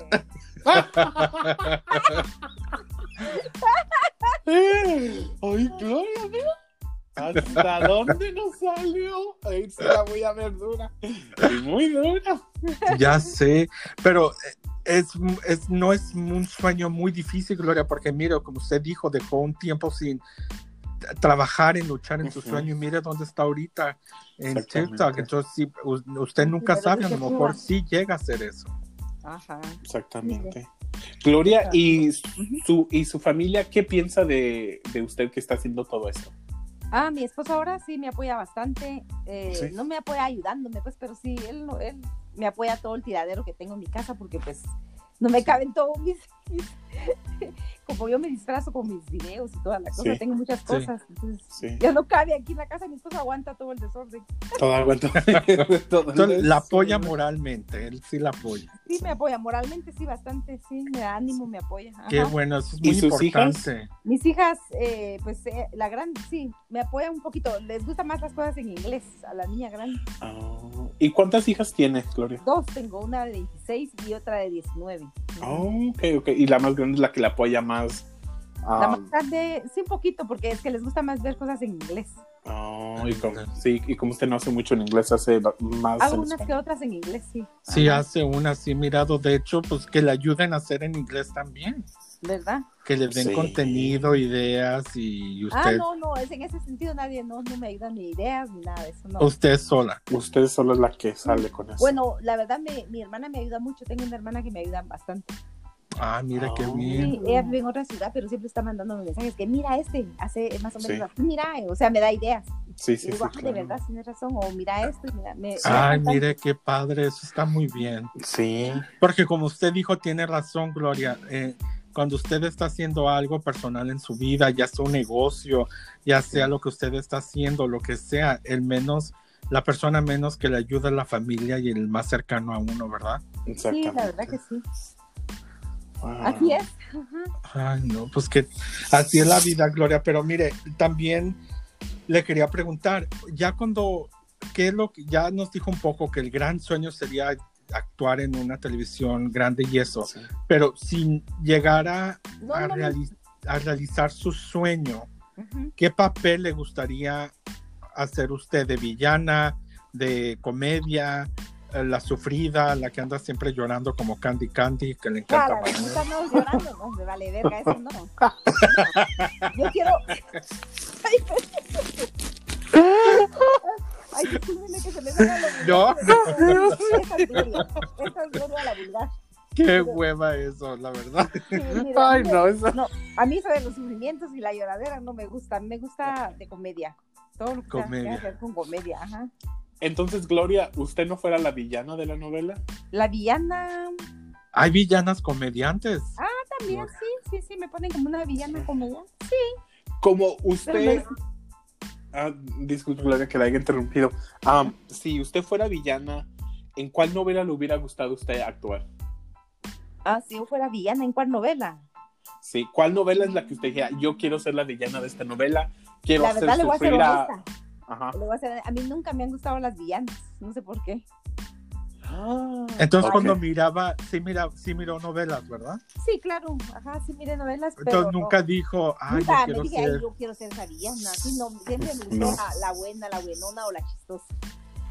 S3: [laughs] [laughs]
S1: Ay, Gloria, mira. ¿Hasta dónde nos salió? Ahí sí la voy a ver dura. Y muy dura.
S2: Ya sé, pero eh, es, es, no es un sueño muy difícil, Gloria, porque mire, como usted dijo, dejó un tiempo sin trabajar en luchar en su sueño y mire dónde está ahorita en
S1: Exactamente.
S2: TikTok. Entonces, sí, usted nunca
S3: pero
S2: sabe, a lo mejor sí llega a hacer eso.
S3: ajá.
S1: Exactamente. Gloria, ¿y su, y su familia qué piensa de, de usted que está haciendo todo esto?
S3: Ah, mi esposo ahora sí me apoya bastante. eh,
S1: Sí.
S3: No me apoya ayudándome, pues, pero sí, él, no- él me apoya todo el tiradero que tengo en mi casa porque, pues, no me caben todos mis, mis- Como yo me disfrazo con mis videos y toda la cosa,
S1: Sí.
S3: tengo muchas
S2: Sí.
S3: cosas. Entonces,
S1: Sí.
S3: ya no cabe aquí en la casa, mi esposo aguanta todo el desorden.
S1: Todo aguanta. [laughs] Todo
S2: Entonces, la apoya moralmente, él sí la apoya.
S3: Sí, me apoya moralmente, sí, bastante, sí, me da ánimo, me apoya. ajá.
S2: Qué bueno, eso es
S1: ¿Y
S2: muy
S1: hijas?
S2: importante.
S3: Mis hijas, eh, pues eh, la grande, sí, me apoya un poquito. Les gustan más las cosas en inglés a la niña grande.
S1: Ah, ¿Y cuántas hijas tiene, Gloria?
S3: Dos tengo, una de 26 y otra de 19.
S1: Oh, ok, ok. Y la más grande es la que la apoya más.
S3: La
S1: ah,
S3: más grande, sí, un poquito, porque es que les gusta más ver cosas en inglés.
S1: oh, y como, sí, y como usted no hace mucho en inglés, hace más.
S3: Algunas que otras en inglés, sí.
S2: Sí,
S3: Ajá,
S2: hace una, sí, mirado. De hecho, pues que le ayuden a hacer en inglés también.
S3: ¿Verdad?
S2: Que le den
S1: Sí.
S2: contenido, ideas y
S3: Ah,
S2: usted,
S3: no, no, es en ese sentido nadie no, no me ayuda ni ideas ni nada de eso, no.
S2: usted sola.
S1: Usted solo es la que sale con eso.
S3: Bueno, la verdad, me- mi hermana me ayuda mucho. Tengo una hermana que me ayuda bastante.
S2: Ah, mira qué
S1: Oh.
S2: bien.
S3: Sí, ella vive en otra ciudad, pero siempre está mandándome mensajes que mira este, hace más o menos
S1: Sí.
S3: así, mira, o sea, me da ideas.
S1: sí,
S3: Y
S1: sí,
S3: digo,
S1: sí.
S3: ah,
S1: claro.
S3: de verdad, tienes razón, o mira esto, y mira, me, me
S2: Ay, mire qué padre, eso está muy bien.
S1: Sí,
S2: Porque como usted dijo, tiene razón, Gloria. eh, cuando usted está haciendo algo personal en su vida, ya sea un negocio, ya sea lo que usted está haciendo, lo que sea, el menos, la persona menos que le ayuda a la familia y el más cercano a uno, ¿verdad?
S3: Sí, la verdad que sí.
S1: Wow.
S3: Así es.
S2: Ay, no, pues que así es la vida, Gloria. Pero mire, también le quería preguntar, ya cuando, ¿qué es lo que ya nos dijo un poco que el gran sueño sería actuar en una televisión grande y eso,
S1: Sí.
S2: pero si llegara
S3: No,
S2: a,
S3: no, no.
S2: reali- a realizar su sueño. ¿qué papel le gustaría hacer usted de villana, de comedia, eh, la sufrida, la que anda siempre llorando como Candy Candy, que le encanta
S3: Claro, estamos llorando, no, me vale verga, eso no. [laughs] Yo quiero. [laughs] Ay, discúlpenme que se me venga lo
S2: No,
S3: vulgar. Esa es Gloria, esa es Gloria la vulgar.
S2: Qué hueva eso, la verdad.
S3: Sí, mira,
S1: Ay, no, eso.
S3: No, a mí eso de los sufrimientos y la lloradera no me gusta, a me gusta de comedia. Todo lo que
S2: Comedia.
S3: que ver con comedia, ajá.
S1: Entonces, Gloria, ¿usted no fuera la villana de la novela?
S3: La villana
S2: Hay villanas comediantes.
S3: también, sí, sí, sí, me ponen como una villana comedia.
S1: Como
S3: Pero
S1: usted.
S3: no
S1: Ah, disculpe, Gloria, que la haya interrumpido. Ah, si usted fuera villana, ¿en cuál novela le hubiera gustado a usted actuar?
S3: Ah, si yo fuera villana, ¿en cuál novela?
S1: Sí, ¿cuál novela es la que usted dijera, yo quiero ser la villana de esta novela? Quiero
S3: La
S1: hacer
S3: verdad le voy a ser
S1: sufrir a... Ajá.
S3: Le voy a, ser- a mí nunca me han gustado las villanas, no sé por qué.
S1: Ah,
S2: Entonces
S1: ok.
S2: cuando miraba, sí, mira, sí miró novelas, ¿verdad?
S3: Sí, claro, ajá, sí mire novelas, pero
S2: Entonces
S3: no-
S2: nunca dijo, ay,
S3: nunca
S2: yo
S3: me
S2: quiero
S3: dije, "Ay,
S2: ser.
S3: yo quiero ser esa villana. Sí, no, siempre me gustó
S1: No.
S3: la, la buena, la buenona o la chistosa.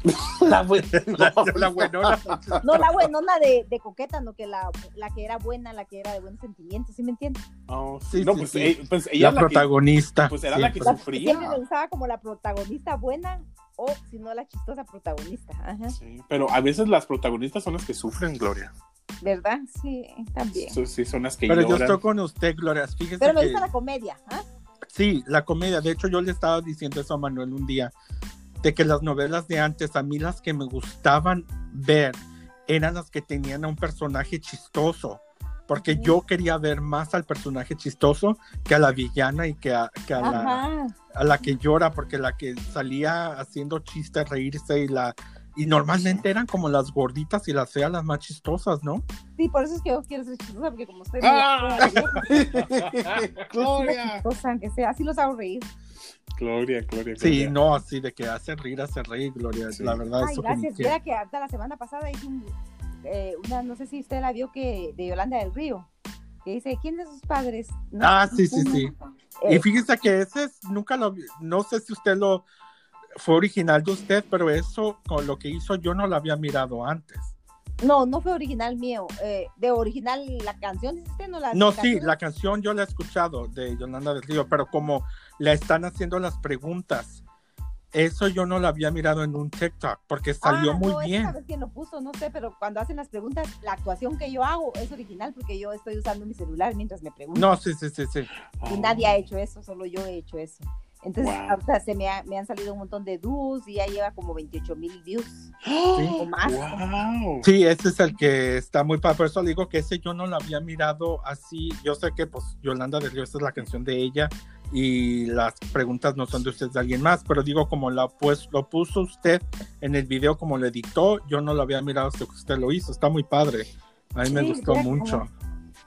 S3: [laughs]
S1: La [laughs]
S2: buenona.
S3: No la buenona de, de coqueta, no que la, la que era buena, la que era de buenos sentimientos, ¿sí me entiendes?
S1: Oh,
S2: Sí,
S1: no,
S2: sí,
S1: pues,
S2: sí.
S1: eh, pues ella
S2: La
S1: que-
S2: protagonista.
S1: pues era la que sufría.
S3: Siempre me gustaba como la protagonista buena o si no la chistosa protagonista. Ajá.
S1: Sí, pero a veces las protagonistas son las que sufren, Gloria.
S3: ¿Verdad? Sí, también.
S1: Sí, son las que
S2: Pero yo estoy con usted, Gloria. Fíjese
S3: Pero me
S2: que
S3: gusta la comedia. ¿ah?
S2: sí, la comedia. De hecho, yo le estaba diciendo eso a Manuel un día, de que las novelas de antes, a mí las que me gustaban ver, eran las que tenían a un personaje chistoso. Porque yo quería ver más al personaje chistoso que a la villana y que a, que a la, a la que llora, porque la que salía haciendo chistes, reírse y la... Y normalmente eran como las gorditas y las feas las más chistosas, ¿no?
S3: Sí, por eso es que yo quiero ser chistosa, porque como estoy
S1: Ah. [laughs] Gloria.
S3: chistosa, aunque sea, así los hago reír.
S1: Gloria, Gloria.
S2: Sí,
S1: Gloria.
S2: no, así de que hace reír, hace reír, Gloria.
S1: Sí.
S2: La verdad,
S3: Ay,
S2: eso que
S3: gracias.
S2: que-
S3: Mira que hasta la semana pasada hice un, eh, una, no sé si usted la vio, que de Yolanda del Río, que dice, ¿quién de sus padres? No,
S2: Ah, sí, sí, sí.
S3: eh,
S2: Y fíjese que ese es, nunca lo vi, no sé si usted lo fue original de usted, pero eso con lo que hizo yo no lo había mirado antes.
S3: no, no fue original mío. eh, de original la canción, usted, no la
S2: No,
S3: canción?
S2: sí, la canción yo la he escuchado de Yolanda del Río, pero como le están haciendo las preguntas, eso yo no lo había mirado en un TikTok, porque salió
S3: Ah,
S2: muy
S3: no,
S2: bien.
S3: Vez quien lo puso, no sé, pero cuando hacen las preguntas, la actuación que yo hago es original porque yo estoy usando mi celular mientras me preguntan.
S2: No, sí, sí, sí, sí.
S3: y nadie ha hecho eso, solo yo he hecho eso. Entonces,
S1: Wow.
S3: ahorita se me, ha- me han salido un montón de dúos y ya lleva como 28 mil views o más.
S1: Wow.
S2: Sí, ese es el que está muy padre. Por eso le digo que ese yo no lo había mirado así. Yo sé que pues Yolanda del Río, esta es la canción de ella y las preguntas no son de usted, de alguien más, pero digo como la pues lo puso usted en el video como le dictó, yo no lo había mirado hasta que usted lo hizo. Está muy padre. A mí me
S3: Sí,
S2: gustó
S3: mira
S2: mucho.
S3: cómo-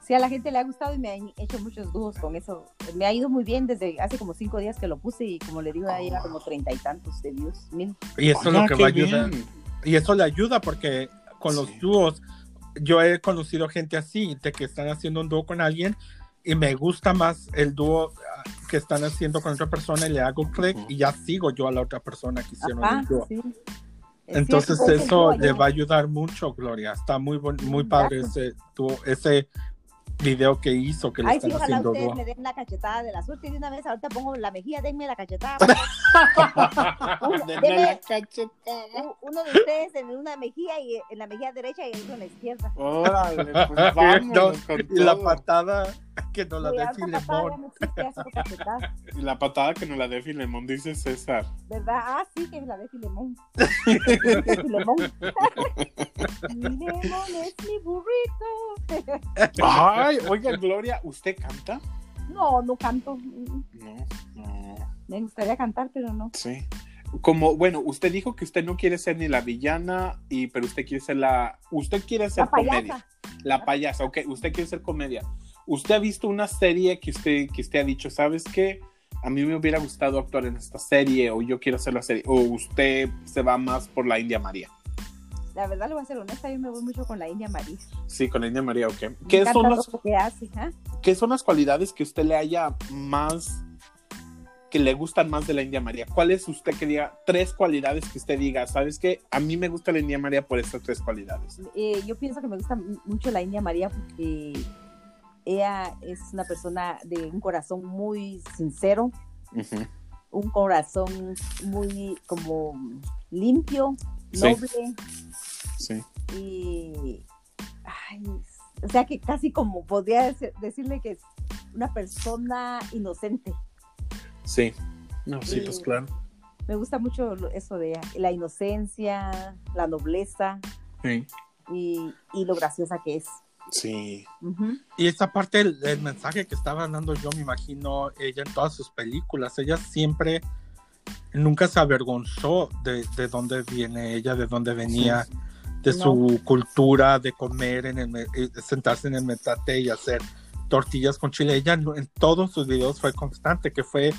S3: Sí, a la gente le ha gustado y me han hecho muchos dúos con eso. Me ha ido muy bien desde hace como cinco días que lo puse y como le digo, ya lleva como treinta y tantos de views. Mil.
S2: Y eso es lo que
S1: qué
S2: va a ayudar. Y eso le ayuda porque con los dúos, yo he conocido gente así, de que están haciendo un dúo con alguien y me gusta más el dúo ah, que están haciendo con otra persona y le hago clic y ya sigo yo a la otra persona que hicieron
S3: Ajá,
S2: el dúo.
S3: sí. Es
S2: Entonces eso le va a ayudar mucho, Gloria. Está muy bon- muy padre
S3: Gracias.
S2: ese dúo, ese video que hizo que le
S3: Ay,
S2: están
S3: sí, ojalá
S2: haciendo
S3: ustedes me den la cachetada de la suerte de una vez. Ahorita pongo la mejilla, denme la cachetada. [laughs] Uno,
S1: Denme la cachetada.
S3: uno de ustedes en una mejilla y en la mejilla derecha y en la izquierda.
S1: Órale, pues [laughs] vámonos con
S2: y la
S1: todo.
S2: patada, que no la dé Filemón.
S3: no
S1: Y La patada que nos la dé Filemón, dice César.
S3: ¿Verdad? Ah, sí, que la de Filemón. [laughs] Filemón. [laughs] Filemón es mi burrito.
S1: Ay, oiga, Gloria, ¿usted canta?
S3: No, no canto.
S1: No, no,
S3: Me gustaría cantar, pero no.
S1: sí. Como, bueno, usted dijo que usted no quiere ser ni la villana, y, pero usted quiere ser la. Usted quiere ser
S3: La
S1: comedia. La payasa, ok, usted quiere ser comedia. ¿Usted ha visto una serie que usted, que usted ha dicho, ¿sabes qué? A mí me hubiera gustado actuar en esta serie, o yo quiero hacer la serie, o usted se va más por la India María.
S3: La verdad, le voy a ser honesta, yo me voy mucho con la India María.
S1: Sí, con la India María, ok.
S3: Me
S1: ¿Qué son, las,
S3: que hace.
S1: ¿Qué son las cualidades que usted le haya más, que le gustan más de la India María? ¿Cuáles usted que diga, tres cualidades que usted diga, ¿sabes qué? A mí me gusta la India María por estas tres cualidades.
S3: Eh, yo pienso que me gusta mucho la India María porque ella es una persona de un corazón muy sincero, un corazón muy como limpio,
S1: Sí.
S3: noble
S1: Sí,
S3: y ay, o sea que casi como podría dec- decirle que es una persona inocente.
S1: sí. No, sí,
S3: Sí.
S1: pues claro.
S3: Me gusta mucho eso de ella, la inocencia, la nobleza
S1: Sí.
S3: y, y lo graciosa que es.
S1: Sí.
S2: Y esa parte del, mensaje que estaba dando yo, me imagino ella en todas sus películas, ella siempre, nunca se avergonzó de, de dónde viene ella, de dónde venía, de
S3: No.
S2: su cultura, de comer, en el, eh, sentarse en el metate y hacer tortillas con chile. Ella no- en todos sus videos fue constante, que fue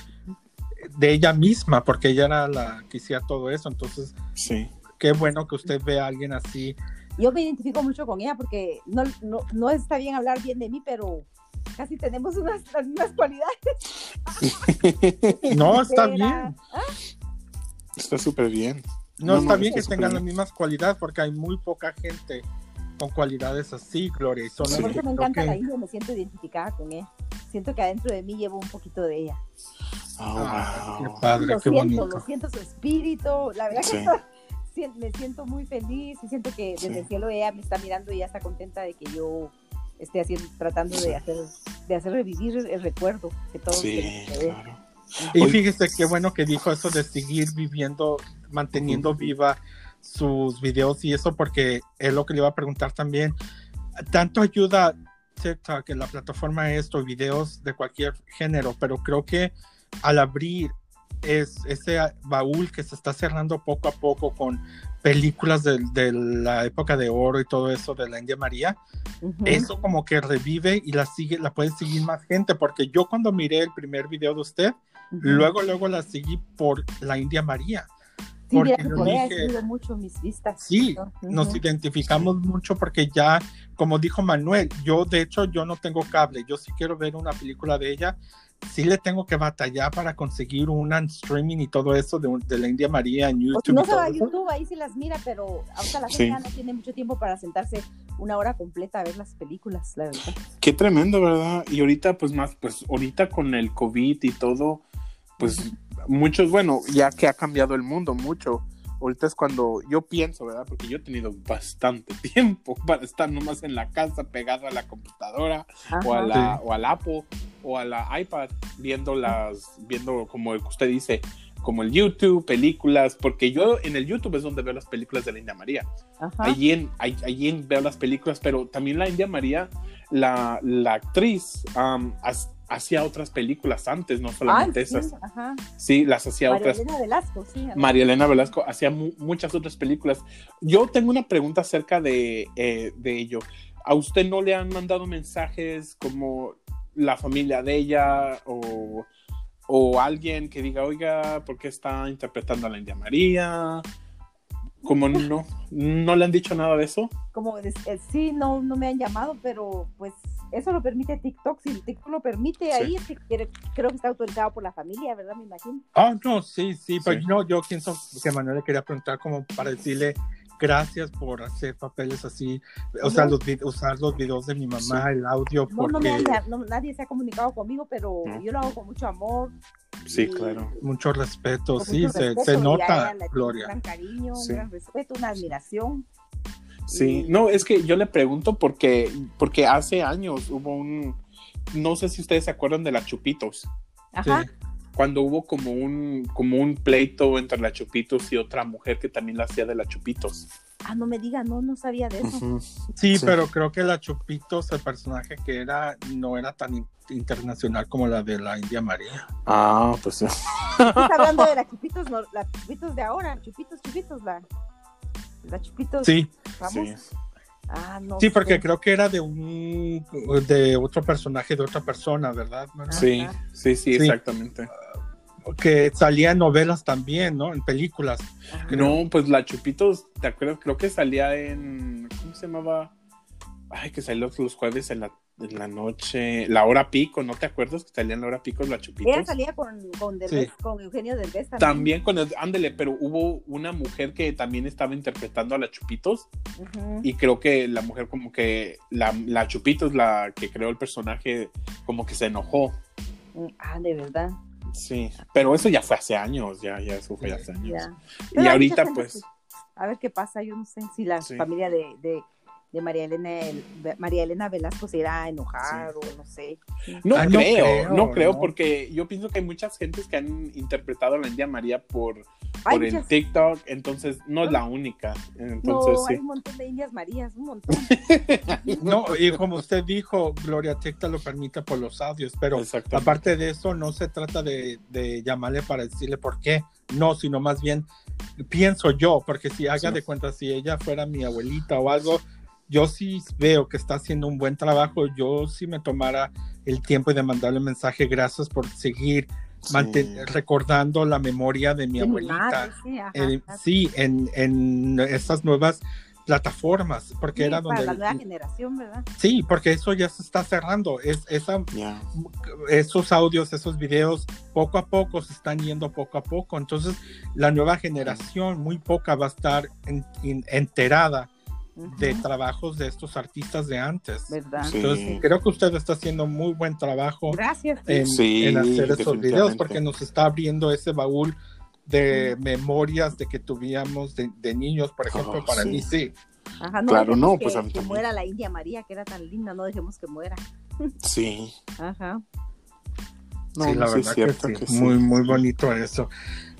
S2: de ella misma, porque ella era la que hacía todo eso. Entonces,
S1: Sí.
S2: Qué bueno que usted vea a alguien así.
S3: Yo me identifico mucho con ella porque no, no, no está bien hablar bien de mí, pero casi tenemos unas, las mismas cualidades. [laughs]
S2: No, está
S3: Era-
S2: bien.
S1: Está súper bien.
S2: No,
S1: No,
S2: está bien que tengan las mismas cualidades porque hay muy poca gente con cualidades así, Gloria. Y son
S1: Sí.
S2: las
S3: Por
S2: que
S3: eso me encanta
S2: que-
S3: la India, me siento identificada con ella. Siento que adentro de mí llevo un poquito de ella.
S1: Oh,
S2: Ah,
S1: wow.
S2: qué padre,
S3: lo
S2: qué
S3: siento,
S2: bonito.
S3: lo siento su espíritu. La verdad
S1: Sí.
S3: que me siento muy feliz y siento que desde
S1: Sí.
S3: el cielo ella me está mirando y ya está contenta de que yo esté haciendo, tratando de hacer, de hacer revivir el recuerdo que todos
S1: Sí, claro.
S2: Y
S1: Oye.
S2: fíjese qué bueno que dijo eso de seguir viviendo, manteniendo viva sus videos y eso porque es lo que le iba a preguntar también. Tanto ayuda TikTok en la plataforma esto, videos de cualquier género, pero creo que al abrir es ese baúl que se está cerrando poco a poco con películas de, de la época de oro y todo eso de la India María,
S3: Ujú.
S2: eso como que revive y la sigue, la puede seguir más gente, porque yo cuando miré el primer video de usted,
S3: Ujú.
S2: luego, luego la seguí por la India María.
S3: sí,
S2: porque yo dije-
S3: mucho mis vistas.
S2: Sí,
S3: Ujú.
S2: nos identificamos mucho porque ya, como dijo Manuel, yo de hecho yo no tengo cable, yo sí quiero ver una película de ella, sí le tengo que batallar para conseguir una en streaming y todo eso de, un- de la India María en
S3: O si
S2: YouTube.
S3: no
S2: y
S3: se va a. YouTube, ahí sí las mira, pero ahorita la
S1: Sí.
S3: gente ya no tiene mucho tiempo para sentarse una hora completa a ver las películas, la verdad.
S1: Qué tremendo, ¿verdad? Y ahorita, pues más, pues ahorita con el COVID y todo, pues muchos, bueno, ya que ha cambiado el mundo mucho, ahorita es cuando yo pienso, ¿verdad? Porque yo he tenido bastante [laughs] tiempo para estar nomás en la casa pegado a la computadora o a la, o al Apple o a la iPad viendo las, viendo como el que usted dice, como el YouTube, películas, porque yo en el YouTube es donde veo las películas de la India María.
S3: Ajá.
S1: Allí en, allí en veo las películas, pero también la India María, la, la actriz, um, hacía otras películas antes, no
S3: Ay,
S1: solamente
S3: sí,
S1: esas.
S3: ajá.
S1: Sí, las hacía
S3: María
S1: otras.
S3: Elena Velasco, sí.
S1: María Elena Velasco hacía mu- muchas otras películas. Yo tengo una pregunta acerca de, eh, de ello. ¿A usted no le han mandado mensajes como la familia de ella o, o alguien que diga, oiga, ¿por qué está interpretando a la India María? Como no, [laughs] no le han dicho nada de eso.
S3: Como eh, sí, no, no me han llamado, pero pues eso lo permite TikTok. Si TikTok lo permite,
S1: Sí.
S3: ahí es que quiere- creo que está autorizado por la familia, ¿verdad? Me imagino.
S2: Ah, no, sí, sí, pero
S1: Sí.
S2: no, yo pienso que Manuel le quería preguntar como para decirle gracias por hacer papeles así, o sea,
S3: No.
S2: los, vid- usar los videos de mi mamá,
S1: Sí.
S2: el audio,
S3: No, no me
S2: porque
S3: han- no, nadie se ha comunicado conmigo, pero
S1: No.
S3: yo lo hago con mucho amor.
S1: Sí,
S3: Y-
S1: claro.
S2: mucho respeto,
S3: con
S2: sí,
S3: mucho
S2: se,
S3: respeto,
S2: se nota, Gloria.
S3: Un gran cariño,
S1: Sí.
S3: un gran respeto, una admiración.
S1: Sí, no, es que yo le pregunto porque, porque hace años hubo un, no sé si ustedes se acuerdan de la Chupitos.
S3: Ajá.
S2: Sí.
S1: Cuando hubo como un, como un pleito entre la Chupitos y otra mujer que también la hacía de la Chupitos.
S3: Ah, no me diga, no, no sabía de eso.
S2: Sí,
S1: Sí.
S2: pero creo que la Chupitos, el personaje que era, no era tan in- internacional como la de la India María.
S1: Ah, pues
S3: Estás hablando de la [laughs] chupitos, no, la chupitos de ahora, chupitos, chupitos, la, la chupitos
S2: Sí,
S1: sí.
S3: Ah, no.
S2: sí, porque
S3: sé.
S2: creo que era de un de otro personaje de otra persona, ¿verdad? Manuel?
S1: Sí, sí, sí,
S2: Sí.
S1: exactamente.
S2: Que salía en novelas también, ¿no? En películas.
S3: Ajá.
S1: No, pues la Chupitos, te acuerdas, creo que salía en. ¿Cómo se llamaba? Ay, que salió los jueves en la, en la noche. La hora pico, ¿no te acuerdas que salía en la hora pico la Chupitos?
S3: Ella salía con, con, Derbez, con Eugenio Derbez también.
S1: También con el. Ándele, pero hubo una mujer que también estaba interpretando a la Chupitos. Y creo que la mujer, como que. La, la Chupitos, la que creó el personaje, como que se enojó.
S3: Ah, de verdad.
S1: Sí. Pero eso ya fue hace años, ya, ya, eso fue hace años.
S3: Ya.
S1: Y ahorita, pues.
S3: que- A ver qué pasa, yo no sé si la
S1: Sí.
S3: familia de, de, de María, Elena, el- María Elena Velasco se irá a enojar o no sé.
S1: No,
S2: Ah, no
S1: creo, no creo,
S2: no.
S1: porque yo pienso que hay muchas gentes que han interpretado a la India María por, por el TikTok, entonces no es la única. Entonces,
S3: no, hay un montón de indias Marías, un montón. [laughs]
S2: No, y como usted dijo, Gloria Tecta lo permite por los audios, pero aparte de eso, no se trata de, de llamarle para decirle por qué, no, sino más bien pienso yo, porque si haga
S1: Sí.
S2: de cuenta, si ella fuera mi abuelita o algo, yo sí veo que está haciendo un buen trabajo, yo sí me tomara el tiempo de mandarle un mensaje, gracias por seguir recordando la memoria de mi abuelita.
S3: madre, sí, ajá,
S2: Eh,
S3: ajá.
S2: sí, en, en estas nuevas plataformas, porque
S3: Sí,
S2: era
S3: para
S2: donde...
S3: la nueva generación, ¿verdad?
S2: Sí, porque eso ya se está cerrando. Es, esa, esos audios, esos videos, poco a poco se están yendo poco a poco. Entonces, la nueva generación, muy poca, va a estar en- en- enterada de trabajos de estos artistas de antes.
S3: ¿Verdad?
S1: Sí.
S2: Entonces, creo que usted está haciendo muy buen trabajo
S3: Gracias.
S2: en,
S1: Sí,
S2: en hacer esos videos, porque nos está abriendo ese baúl de memorias de que tuvimos de, de niños, por ejemplo,
S1: Oh,
S2: para
S1: sí.
S2: mí sí.
S3: Ajá, no
S1: Claro,
S3: dejemos
S1: no,
S3: que,
S1: pues a mí
S3: que
S1: también.
S3: muera la India María, que era tan linda, no dejemos que muera.
S1: Sí.
S3: Ajá.
S1: No,
S2: sí, la
S1: sí es
S2: verdad
S1: cierto
S2: que,
S1: que
S2: sí.
S1: sí.
S2: Muy, muy bonito eso.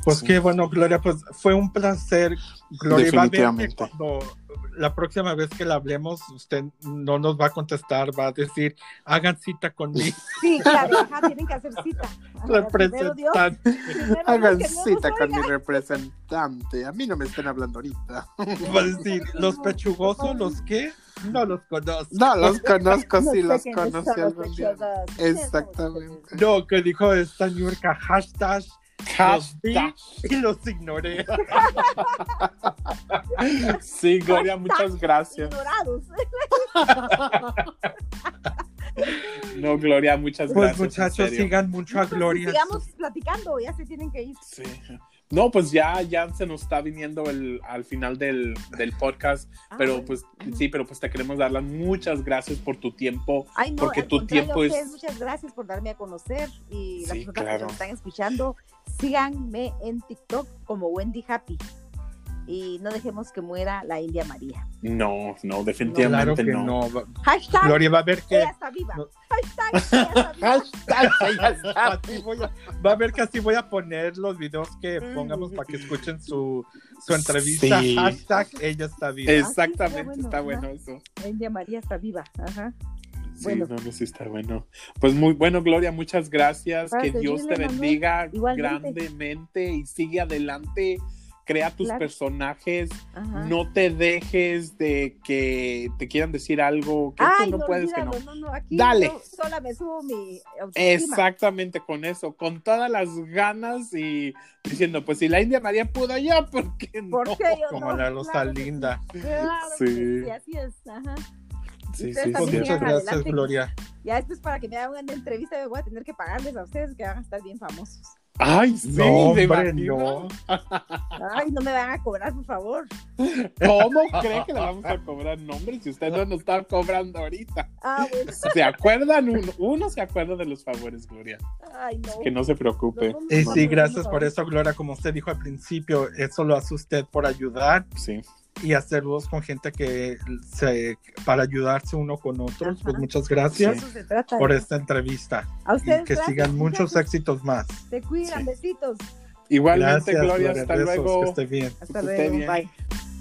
S2: Pues
S1: Sí.
S2: qué bueno, Gloria, pues fue un placer. Gloria, va a ver que
S1: Definitivamente.
S2: cuando la próxima vez que la hablemos, usted no nos va a contestar, va a decir, hagan cita conmigo, [laughs]
S3: Sí, claro, ajá, tienen que hacer cita.
S2: Representante.
S1: Hagan cita con mi representante. A mí no me estén hablando ahorita. [laughs]
S2: Va a decir, los pechugosos, los que no los conozco.
S1: No, los [laughs] conozco,
S3: No
S1: sí los conocí algún día. Exactamente.
S2: No, que dijo esta Niurka, hashtag, los vi
S1: Hashtag.
S2: y los ignoré. [laughs]
S1: Sí, Gloria, muchas gracias.
S3: Ignorados. [laughs]
S1: No, Gloria, muchas
S2: Pues
S1: gracias. en
S2: muchachos, sigan mucho a Gloria.
S3: Sigamos platicando, ya se tienen que ir.
S1: Sí. No, pues ya, ya se nos está viniendo el, al final del, del podcast,
S3: Ah,
S1: pero pues sí, pero pues te queremos dar las muchas gracias por tu tiempo.
S3: Ay, no,
S1: porque tu tiempo es-
S3: ustedes, Muchas gracias por darme a conocer y las
S1: Sí,
S3: personas que
S1: claro.
S3: nos están escuchando, síganme en TikTok como Wendy Happy y no dejemos que muera la India María.
S1: No, no,
S2: Claro
S1: definitivamente
S2: que
S1: no.
S3: Hashtag
S2: Gloria va a ver que
S3: ella está viva.
S2: no.
S3: Hashtag ella [laughs] está viva.
S1: Hashtag, ella está
S2: así voy a, va a ver que así voy a poner los videos que pongamos para que escuchen su, su entrevista.
S1: Sí.
S2: Hashtag ella está viva.
S1: Exactamente,
S3: Ah, sí,
S1: está
S3: está
S1: bueno, eso.
S3: La India María está viva. Ajá.
S1: Sí,
S3: Bueno.
S1: no, no, sí está bueno. Pues muy bueno, Gloria, muchas gracias.
S3: Para
S1: que Dios te bendiga
S3: Igualmente.
S1: grandemente y sigue adelante. Crea tus
S3: Claro.
S1: personajes,
S3: Ajá.
S1: no te dejes de que te quieran decir algo que
S3: Ay,
S1: tú no, puedes que no.
S3: no, no, aquí
S1: Dale.
S3: yo sola me subo mi autoestima.
S1: Exactamente con eso, con todas las ganas y diciendo, pues si la India María pudo yo, ¿por qué no?
S3: ¿Por qué yo
S2: Como
S3: no?
S2: la Rosa
S3: Claro
S2: Linda.
S3: sí, Claro que
S1: Sí.
S3: sí, así es. Ajá.
S1: Sí, sí,
S2: muchas gracias,
S3: adelante.
S2: Gloria.
S3: Ya esto es para que me hagan una entrevista, me voy a tener que pagarles a ustedes que van a estar bien famosos.
S1: Ay, sí,
S2: No,
S1: ¿te
S2: hombre, no.
S3: Ay, no me van a cobrar, por favor.
S1: ¿Cómo cree que le vamos a cobrar nombre si usted no nos está cobrando ahorita?
S3: Ah, bueno.
S1: ¿Se acuerdan? Uno, uno se acuerda de los favores, Gloria.
S3: Ay, no.
S1: Que no se preocupe.
S3: No, no,
S2: Y sí, gracias por eso, Gloria. Como usted dijo al principio, eso lo hace usted por ayudar.
S1: Sí,
S2: y hacerlos con gente que se para ayudarse uno con otros. Pues muchas gracias
S3: trata.
S2: por esta entrevista
S3: A
S2: y
S3: ustedes,
S2: que
S3: gracias,
S2: sigan muchos éxitos más.
S3: Se cuidan,
S1: Sí.
S3: besitos.
S1: Igualmente,
S2: Gracias,
S1: Gloria,
S2: Gloria,
S1: hasta
S2: besos,
S1: luego.
S2: que esté bien.
S3: Hasta
S1: Que esté
S3: luego.
S1: bien.
S3: Bye.